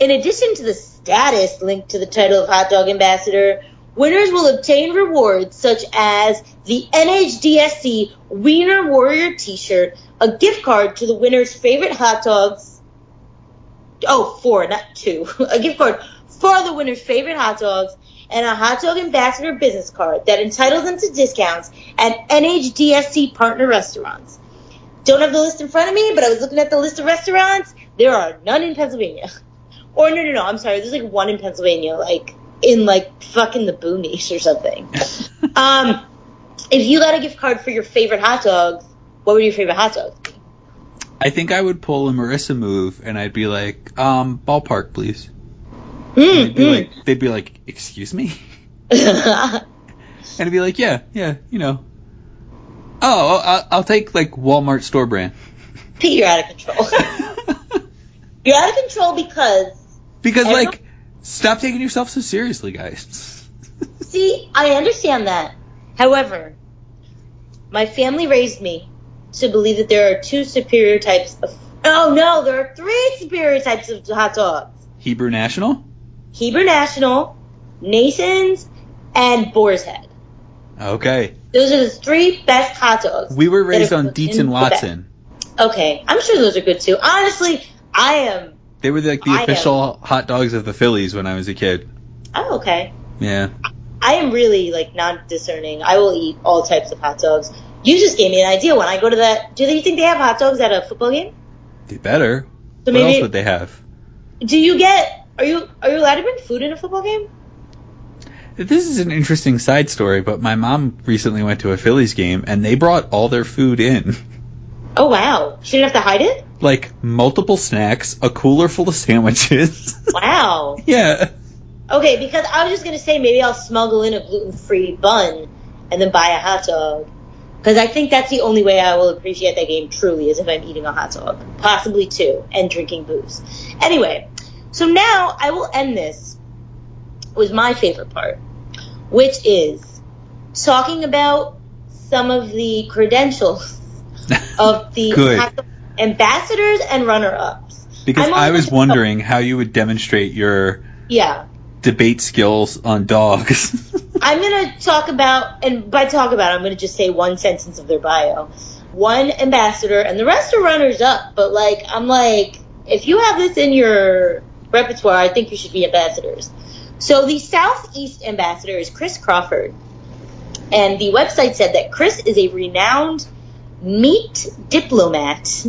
S1: In addition to the status linked to the title of hot dog ambassador, Winners will obtain rewards such as the NHDSC Wiener Warrior t-shirt, a gift card to the winner's favorite hot dogs. Oh, four, not two. [LAUGHS] a gift card for the winner's favorite hot dogs and a hot dog ambassador business card that entitles them to discounts at NHDSC partner restaurants. Don't have the list in front of me, but I was looking at the list of restaurants. There are none in Pennsylvania. [LAUGHS] Or no, no, no. I'm sorry. There's like one in Pennsylvania, like in like fucking the boonies or something. [LAUGHS] um, if you got a gift card for your favorite hot dogs, what would your favorite hot dogs be?
S2: I think I would pull a Marissa move, and I'd be like, um, ballpark, please.
S1: Mm,
S2: They'd be
S1: mm.
S2: like, they'd be like, excuse me, [LAUGHS] and I'd be like, yeah, yeah, you know. Oh, I'll, I'll take like Walmart store brand.
S1: Pete, [LAUGHS] you're out of control. [LAUGHS] you're out of control because
S2: Because like, stop taking yourself so seriously, guys.
S1: See, I understand that. However, my family raised me to believe that there are two superior types of. Oh no, there are three superior types of hot dogs:
S2: Hebrew National.
S1: Hebrew National, Nathan's, and Boar's Head.
S2: Okay,
S1: Those are the three best hot dogs.
S2: we were raised on and Watson.
S1: Okay, I'm sure those are good too. Honestly, I am.
S2: They were like the
S1: I am-
S2: official hot dogs of the Phillies when I was a kid.
S1: Oh, okay.
S2: Yeah.
S1: I am really like not discerning. I will eat all types of hot dogs. You just gave me an idea. When I go to that, do you think they have hot dogs at a football game?
S2: They better.
S1: So
S2: what else
S1: maybe
S2: would they have?
S1: do you get? Are you are you allowed to bring food in a football game?
S2: This is an interesting side story, but my mom recently went to a Phillies game and they brought all their food in.
S1: Oh wow, she didn't have to hide it.
S2: Like multiple snacks, a cooler full of sandwiches. [LAUGHS]
S1: Wow.
S2: yeah.
S1: Okay, because I was just gonna say maybe I'll smuggle in a gluten free bun and then buy a hot dog. Because I think that's the only way I will appreciate that game truly is if I'm eating a hot dog, possibly two, and drinking booze. Anyway, so now I will end this with my favorite part, which is talking about some of the credentials [LAUGHS] of the
S2: Good.
S1: hot dog ambassadors and runner ups.
S2: Because I was wondering how you would demonstrate your
S1: Yeah.
S2: debate skills on dogs. [LAUGHS]
S1: I'm gonna talk about, and by talk about, I'm gonna just say one sentence of their bio. One ambassador, and the rest are runners up. But like, I'm like, if you have this in your repertoire, I think you should be ambassadors. So the Southeast ambassador is Chris Crawford, and the website said that Chris is a renowned meat diplomat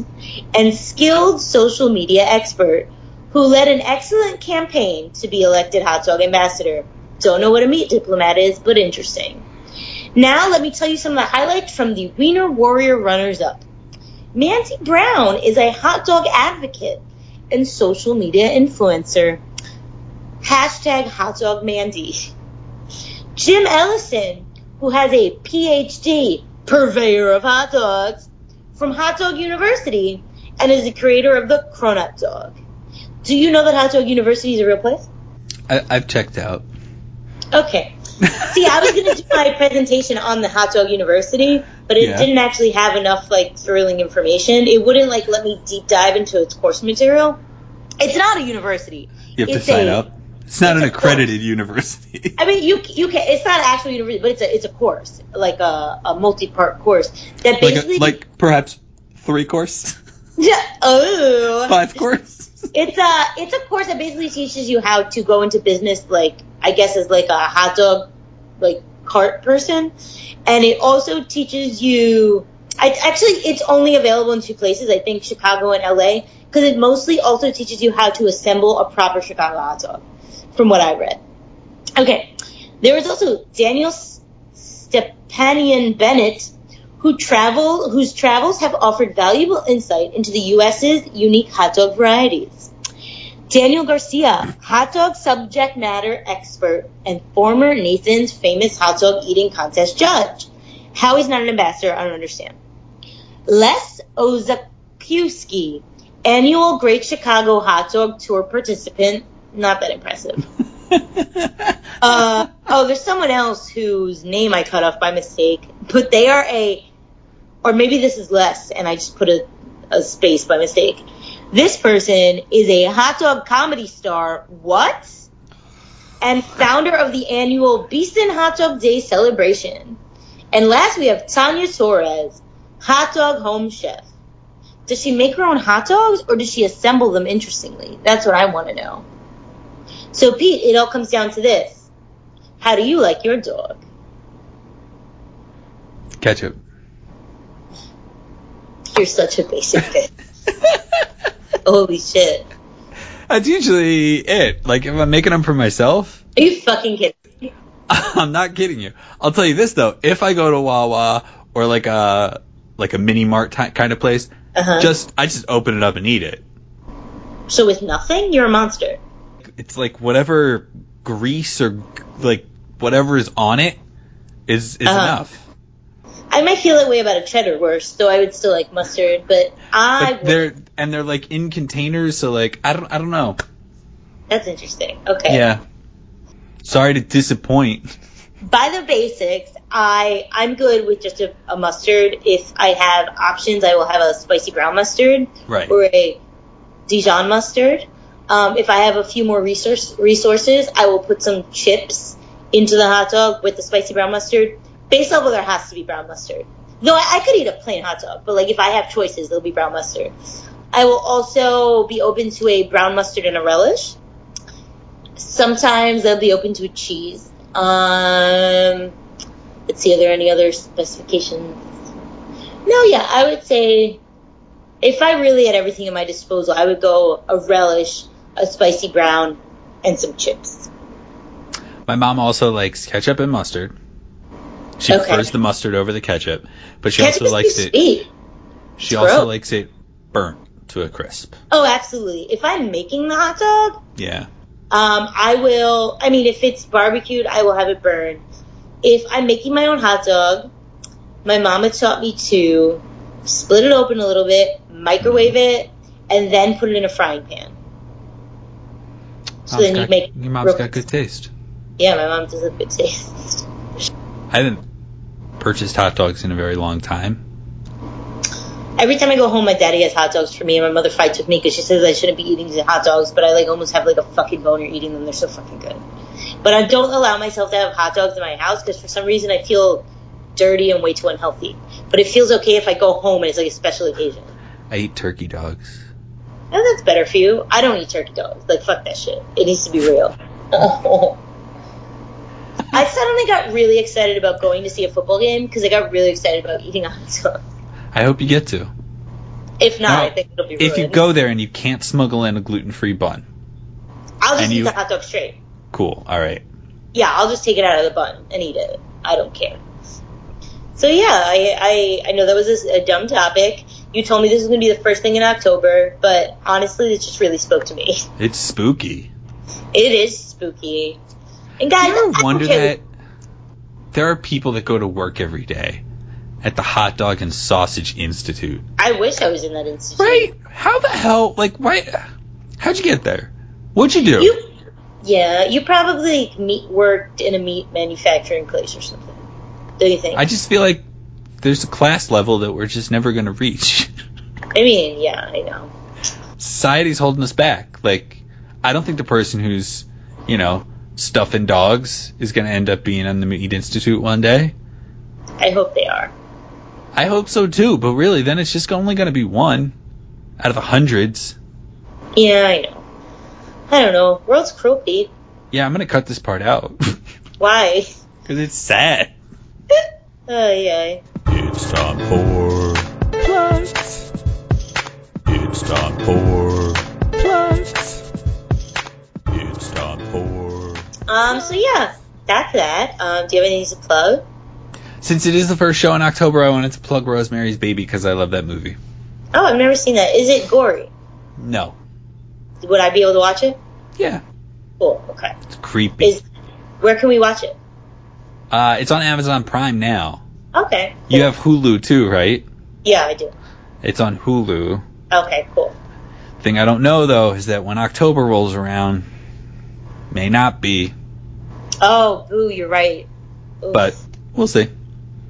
S1: and skilled social media expert who led an excellent campaign to be elected hot dog ambassador. Don't know what a meat diplomat is, but interesting. Now let me tell you some of the highlights from the Wiener Warrior runners up. Nancy Brown is a hot dog advocate and social media influencer. Hashtag hot dog Mandy. Jim Ellison, who has a PhD, purveyor of hot dogs, from Hot Dog University, and is the creator of the Cronut Dog. Do you know that Hot Dog University is a real place?
S2: I, I've checked out.
S1: Okay. [LAUGHS] See, I was going to do my presentation on the Hot Dog University, but it
S2: Yeah.
S1: didn't actually have enough like thrilling information. It wouldn't like let me deep dive into its course material. It's not a university.
S2: You have
S1: It's
S2: to sign
S1: a-
S2: up. It's not
S1: it's
S2: an
S1: a course.
S2: accredited university.
S1: I mean, you you can. It's not actually university, but it's a it's a course, like a, a multi-part course that
S2: like,
S1: basically
S2: a, like perhaps three course, [LAUGHS]
S1: Yeah, oh
S2: five course.
S1: It's a it's a course that basically teaches you how to go into business, like I guess as like a hot dog like cart person, and it also teaches you. I, actually, it's only available in two places. I think Chicago and LA, because it mostly also teaches you how to assemble a proper Chicago hot dog, from what I read. Okay, there is also Daniel Stepanian Bennett, who travel whose travels have offered valuable insight into the U.S.'s unique hot dog varieties. Daniel Garcia, hot dog subject matter expert and former Nathan's famous hot dog eating contest judge. How he's not an ambassador, I don't understand. Les Ozakiewski, annual Great Chicago Hot Dog Tour participant. Not that impressive. [LAUGHS] Uh, oh, there's someone else whose name I cut off by mistake, but they are a, or maybe this is less, and I just put a, a space by mistake. This person is a hot dog comedy star. What? and founder of the annual Beeson Hot Dog Day celebration. And last we have Tanya Torres, hot dog home chef. Does she make her own hot dogs or does she assemble them interestingly? That's what I want to know. So Pete, it all comes down to this. How do you like your dog?
S2: Ketchup.
S1: You're such a basic bitch. [LAUGHS] [LAUGHS] Holy shit.
S2: That's usually it. Like if I'm making them for myself,
S1: Are you fucking kidding me? [LAUGHS]
S2: I'm not kidding you. I'll tell you this though: if I go to Wawa or like a like a mini mart ty- kind of place,
S1: Uh-huh.
S2: just I just open it up and eat it.
S1: So with nothing, you're a monster.
S2: It's like whatever grease or like whatever is on it is is
S1: Uh-huh.
S2: enough.
S1: I might feel that way about a cheddar wurst, though I would still like mustard, but I
S2: But they're and they're like in containers, so like I don't I don't know.
S1: That's interesting. Okay.
S2: Yeah. Sorry to disappoint.
S1: By the basics, I I'm good with just a, a mustard. If I have options, I will have a spicy brown mustard
S2: Right.
S1: or a Dijon mustard. Um, if I have a few more resource resources, I will put some chips into the hot dog with the spicy brown mustard. Base level, there has to be brown mustard. No, I, I could eat a plain hot dog, but like if I have choices, there'll be brown mustard. I will also be open to a brown mustard and a relish. Sometimes I'll be open to a cheese. Um, let's see, are there any other specifications? No, yeah, I would say if I really had everything at my disposal, I would go a relish, a spicy brown, and some chips.
S2: My mom also likes ketchup and mustard. She
S1: Okay.
S2: prefers the mustard over the ketchup, but she
S1: Ketchup
S2: also likes it.
S1: sweet.
S2: She
S1: gross.
S2: also likes it burnt to a crisp.
S1: Oh, absolutely. If I'm making the hot dog,
S2: Yeah.
S1: Um, I will. I mean, if it's barbecued, I will have it burned. If I'm making my own hot dog, my mama taught me to split it open a little bit, microwave it, and then put it in a frying pan. So
S2: Mom's
S1: then you make.
S2: your mom's got good taste.
S1: Yeah, my mom does a good taste.
S2: I haven't purchased hot dogs in a very long time.
S1: Every time I go home, my daddy has hot dogs for me, and my mother fights with me because she says I shouldn't be eating these hot dogs, but I like almost have like a fucking boner eating them. They're so fucking good. But I don't allow myself to have hot dogs in my house because for some reason I feel dirty and way too unhealthy. But it feels okay if I go home and it's like a special occasion.
S2: I eat turkey dogs.
S1: And that's better for you. I don't eat turkey dogs. Like fuck that shit. It needs to be real. [LAUGHS] I suddenly got really excited about going to see a football game because I got really excited about eating a hot dog.
S2: I hope you get to.
S1: If not,
S2: Now,
S1: I think it'll be really
S2: If you go there and you can't smuggle in a gluten-free bun,
S1: I'll just eat
S2: you-
S1: the hot dog straight.
S2: cool. All right.
S1: Yeah, I'll just take it out of the bun and eat it. I don't care. So yeah, I I, I know that was a, a dumb topic. You told me this was going to be the first thing in October, but honestly, it just really spoke to me. [LAUGHS]
S2: It's spooky.
S1: It is spooky. And guys,
S2: You
S1: I
S2: ever
S1: don't
S2: wonder that there are people that go to work every day at the Hot Dog and Sausage Institute?
S1: I wish I was in that institute.
S2: Right? How the hell? Like, why? How'd you get there? What'd you do?
S1: You, yeah, you probably meat worked in a meat manufacturing place or something. Do you think?
S2: I just feel like there's a class level that we're just never going to reach. [LAUGHS]
S1: I mean, yeah, I know.
S2: Society's holding us back. Like, I don't think the person who's, you know, stuffing dogs is going to end up being on the Meat Institute one day.
S1: I hope they are.
S2: I hope so too, but really, then it's just only going to be one out of the hundreds.
S1: Yeah, I know. I don't know. World's cruel, Pete.
S2: Yeah, I'm going to cut this part out [LAUGHS]
S1: Why?
S2: because it's sad. [LAUGHS]
S1: Oh yeah.
S2: It's time for plugs. It's time for
S1: Um. So yeah, that's that. Um. Do you have anything to plug?
S2: Since it is the first show in October, I wanted to plug Rosemary's Baby because I love that movie.
S1: Oh, I've never seen that. Is it gory?
S2: No.
S1: Would I be able to watch it?
S2: Yeah.
S1: Cool. Okay.
S2: It's creepy.
S1: Is where can we watch it?
S2: uh, it's on Amazon Prime now.
S1: Okay.
S2: You have Hulu too, right?
S1: Yeah, I do.
S2: It's on Hulu.
S1: Okay. Cool.
S2: Thing I don't know though is that when October rolls around, may not be,
S1: Oh, boo! You're right. Oof.
S2: but we'll see.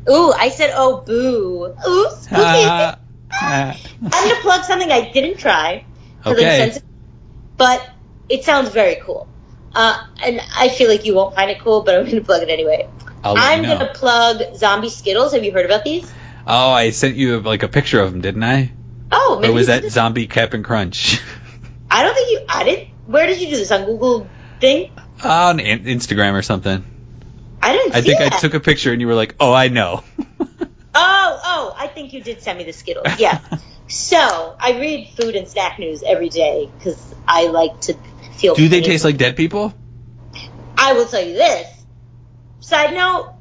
S1: ooh, I said oh boo. Ooh, [LAUGHS] spooky.
S2: Ah, ah.
S1: I'm gonna plug something I didn't try. 'cause I'm
S2: Okay.
S1: sensitive, but it sounds very cool. Uh, and I feel like you won't find it cool, but I'm going to plug it anyway. I'm going to plug Zombie Skittles. Have you heard about these?
S2: Oh, I sent you like a picture of them, didn't I?
S1: Oh, maybe
S2: Or was that
S1: did-
S2: Zombie Cap'n Crunch? [LAUGHS]
S1: I don't think you. I didn't. Where did you do this on Google thing?
S2: On Instagram or something.
S1: I didn't.
S2: I think I took a picture and you were like, "Oh, I know." [LAUGHS]
S1: Oh, oh, I think you did send me the Skittles. Yeah. [LAUGHS] so I read food and snack news every day because I like to feel.
S2: Do they taste like dead people?
S1: I will tell you this. Side note: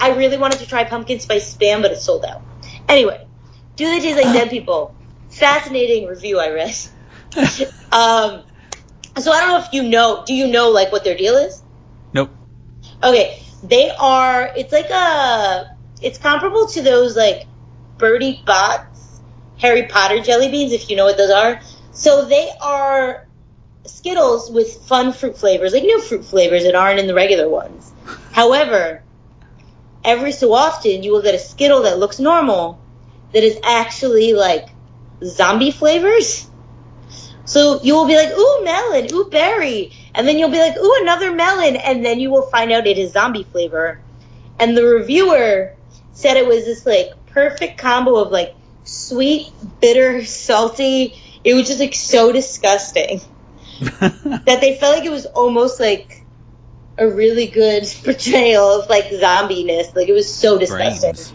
S1: I really wanted to try pumpkin spice spam, but it's sold out. Anyway, do they taste like dead [LAUGHS] people? Fascinating review I read. um, so I don't know if you know. Do you know like what their deal is?
S2: Nope.
S1: Okay, they are. It's like a. It's comparable to those like Bertie Bott's Harry Potter jelly beans, if you know what those are. So they are Skittles with fun fruit flavors, like new fruit flavors that aren't in the regular ones. However, every so often you will get a Skittle that looks normal that is actually like zombie flavors. So you will be like, ooh, melon, ooh, berry. And then you'll be like, ooh, another melon. And then you will find out it is zombie flavor. And the reviewer said it was this like perfect combo of like sweet, bitter, salty. It was just like so disgusting [LAUGHS] that they felt like it was almost like a really good [LAUGHS] portrayal of like zombiness. Like it was so disgusting.
S2: Brains.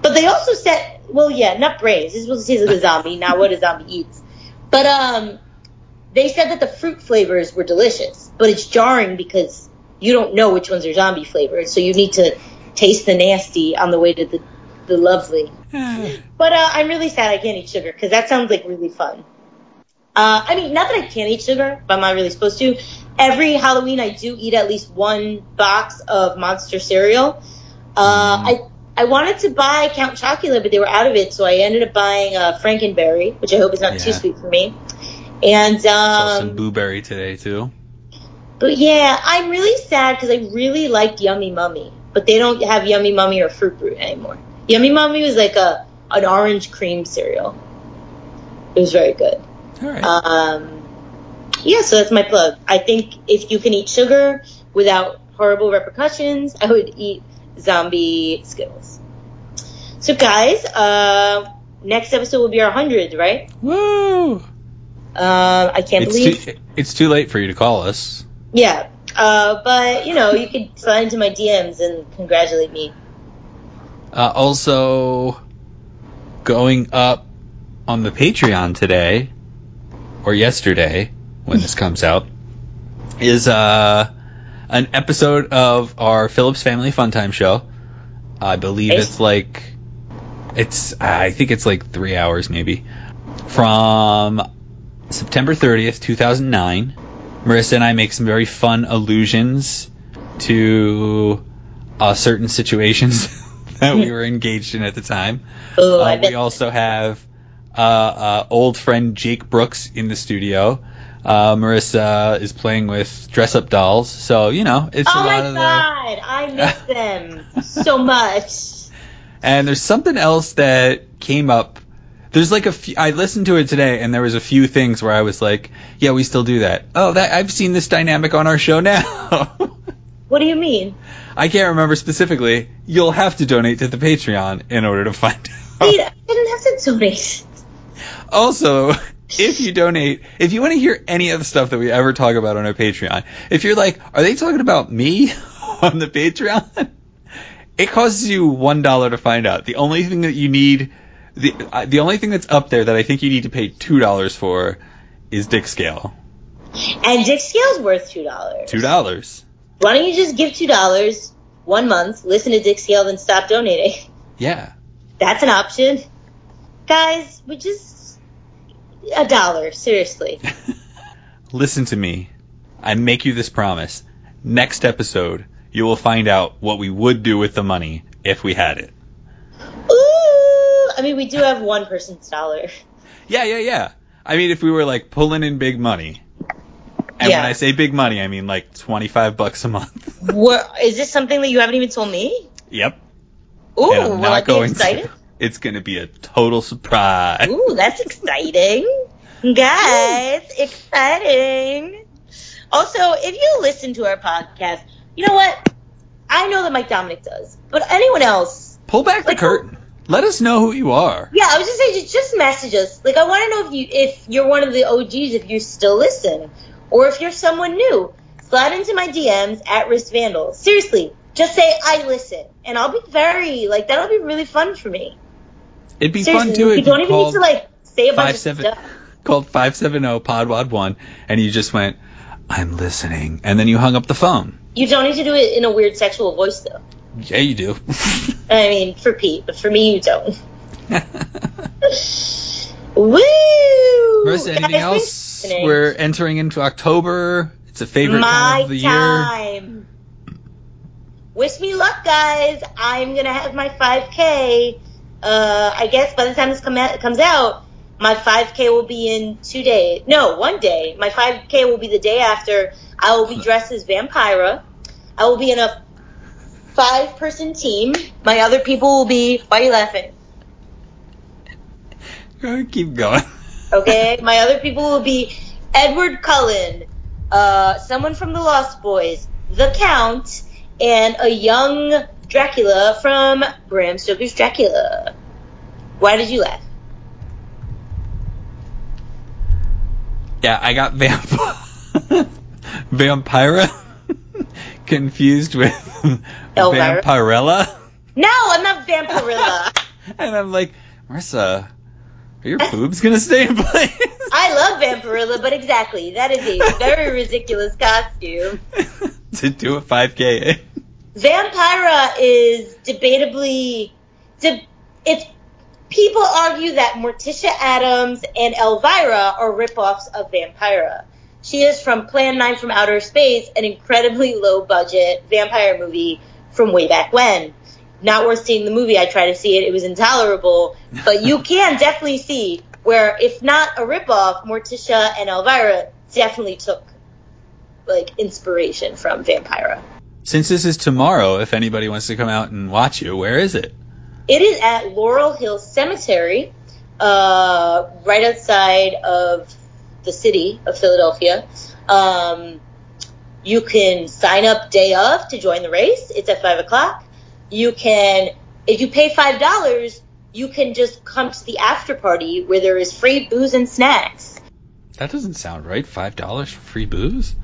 S1: But they also said, well, yeah, not brains. This was tastes like a zombie, not what a zombie eats. But um, they said that the fruit flavors were delicious, but it's jarring because you don't know which ones are zombie flavored, so you need to taste the nasty on the way to the the lovely. [SIGHS] But uh, I'm really sad I can't eat sugar because that sounds like really fun. Uh, I mean, not that I can't eat sugar, but I'm not really supposed to. Every Halloween, I do eat at least one box of Monster cereal. Uh,
S2: Mm.
S1: I I wanted to buy Count Chocula, but they were out of it, so I ended up buying uh, Franken Berry, which I hope is not too sweet for me. And
S2: Saw some
S1: um,
S2: blueberry today too.
S1: but yeah, I'm really sad because I really liked Yummy Mummy, but they don't have Yummy Mummy or Fruit Brute anymore. Yummy Mummy was like a an orange cream cereal. It was very good.
S2: All right.
S1: Um, yeah, so that's my plug. I think if you can eat sugar without horrible repercussions, I would eat zombie Skittles. So guys, uh, next episode will be our hundred, right?
S2: Woo!
S1: Um, I can't
S2: It's
S1: believe.
S2: too, it's too late for you to call us.
S1: Yeah, uh, but you know, you could slide into my DMs and congratulate me.
S2: Uh, also, going up on the Patreon today, or yesterday, when this [LAUGHS] comes out, is uh, an episode of our Phillips Family Fun Time show. I believe it's like, it's, I think it's like three hours maybe. From September 30th, 2009, Marissa and I make some very fun allusions to uh, certain situations [LAUGHS] that we were engaged in at the time.
S1: Oh,
S2: Uh, we also have uh, uh, old friend Jake Brooks in the studio. Uh, Marissa is playing with dress up dolls, so you know it's
S1: oh
S2: a
S1: my
S2: lot of the.
S1: god, I miss them so much. [LAUGHS]
S2: And there's something else that came up. There's like a few. I listened to it today, and there was a few things where I was like, "Yeah, we still do that." Oh, that I've seen this dynamic on our show now. [LAUGHS]
S1: What do you mean?
S2: I can't remember specifically. You'll have to donate to the Patreon in order to find out.
S1: Wait, I didn't have to donate.
S2: Also, if you donate, if you want to hear any of the stuff that we ever talk about on our Patreon, if you're like, are they talking about me [LAUGHS] on the Patreon? It costs you one dollar to find out. The only thing that you need, the uh, the only thing that's up there that I think you need to pay two dollars for, is Dick Scale.
S1: And Dick Scale's worth two dollars.
S2: Two dollars.
S1: Why don't you just give two dollars one month, listen to Dick Scale, then stop donating?
S2: Yeah.
S1: That's an option. Guys, we just a dollar, seriously. [LAUGHS]
S2: Listen to me. I make you this promise. Next episode, you will find out what we would do with the money if we had it.
S1: I mean, we do have one person's dollar.
S2: Yeah, yeah, yeah. I mean, if we were like pulling in big money, and
S1: Yeah.
S2: when I say big money, I mean like twenty-five bucks a month. [LAUGHS]
S1: What, is this something that you haven't even told me?
S2: yep.
S1: Ooh,
S2: and I'm not going
S1: excited?
S2: to. [LAUGHS] It's gonna be a total surprise.
S1: Ooh, that's exciting. Guys, exciting. Also, if you listen to our podcast, you know what? I know that Mike Dominic does, but anyone else,
S2: Pull back the
S1: Like,
S2: curtain. Let us know who you are.
S1: yeah, I was just saying, just, just message us. Like, I want to know if you if you're one of the OGs, if you still listen, or if you're someone new. Slide into my DMs at Wrist Vandal. Seriously, just say I listen, and I'll be very like that'll be really fun for me.
S2: It'd be
S1: Seriously,
S2: fun too
S1: you don't even need to like say a bunch
S2: five
S1: of
S2: seven
S1: stuff.
S2: called five seven zero Podwad one, and you just went, "I'm listening," and then you hung up the phone.
S1: You don't need to do it in a weird sexual voice though.
S2: Yeah, you do.
S1: I mean, for Pete, but for me, you don't. [LAUGHS] Woo!
S2: Marissa, anything
S1: Guys,
S2: else?
S1: listening.
S2: We're entering into October. It's a favorite
S1: my
S2: time of the year.
S1: time. Wish me luck, guys. I'm gonna have my 5K. Uh, I guess by the time this come out, comes out, my 5K will be in two days. No, one day. My 5K will be the day after. I will be dressed as Vampira. I will be in a five-person team. My other people will be. Why are you laughing?
S2: Keep going. [LAUGHS]
S1: Okay, my other people will be Edward Cullen, uh, someone from the Lost Boys, the Count, and a young Dracula from Bram Stoker's Dracula. Why did you laugh?
S2: Yeah, I got vamp [LAUGHS] Vampira [LAUGHS] confused with
S1: Elvira.
S2: Vampirella,
S1: No, I'm not Vampirella. [LAUGHS]
S2: and I'm like, Marissa, are your boobs gonna stay in place?
S1: I love Vampirella, but exactly, that is a very [LAUGHS] ridiculous costume. [LAUGHS]
S2: to do a 5K.
S1: Vampira is debatably, de- it's people argue that Morticia Addams and Elvira are ripoffs of Vampira. She is from Plan 9 from Outer Space, an incredibly low budget vampire movie from way back when. Not worth seeing the movie. I tried to see it. It was intolerable. But you [LAUGHS] can definitely see where, if not a ripoff, Morticia and Elvira definitely took like inspiration from Vampira.
S2: Since this is tomorrow, if anybody wants to come out and watch you, where is it?
S1: It is at Laurel Hill Cemetery, uh, right outside of the city of Philadelphia. Um, you can sign up day of to join the race. It's at five o'clock. You can, if you pay five dollars, you can just come to the after party where there is free booze and snacks.
S2: That doesn't sound right. Five dollars for free booze?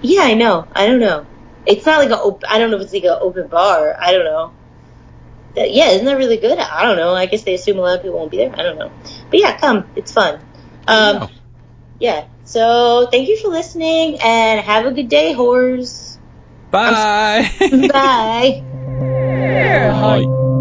S1: Yeah, I know. I don't know. It's not like a. Op- I don't know if it's like an open bar. I don't know. That- yeah, isn't that really good? I don't know. I guess they assume a lot of people won't be there. I don't know. But yeah, come. It's fun. Um, yeah. So thank you for listening and have a good day, whores.
S2: Bye. [LAUGHS] [LAUGHS]
S1: Bye.
S2: Bye.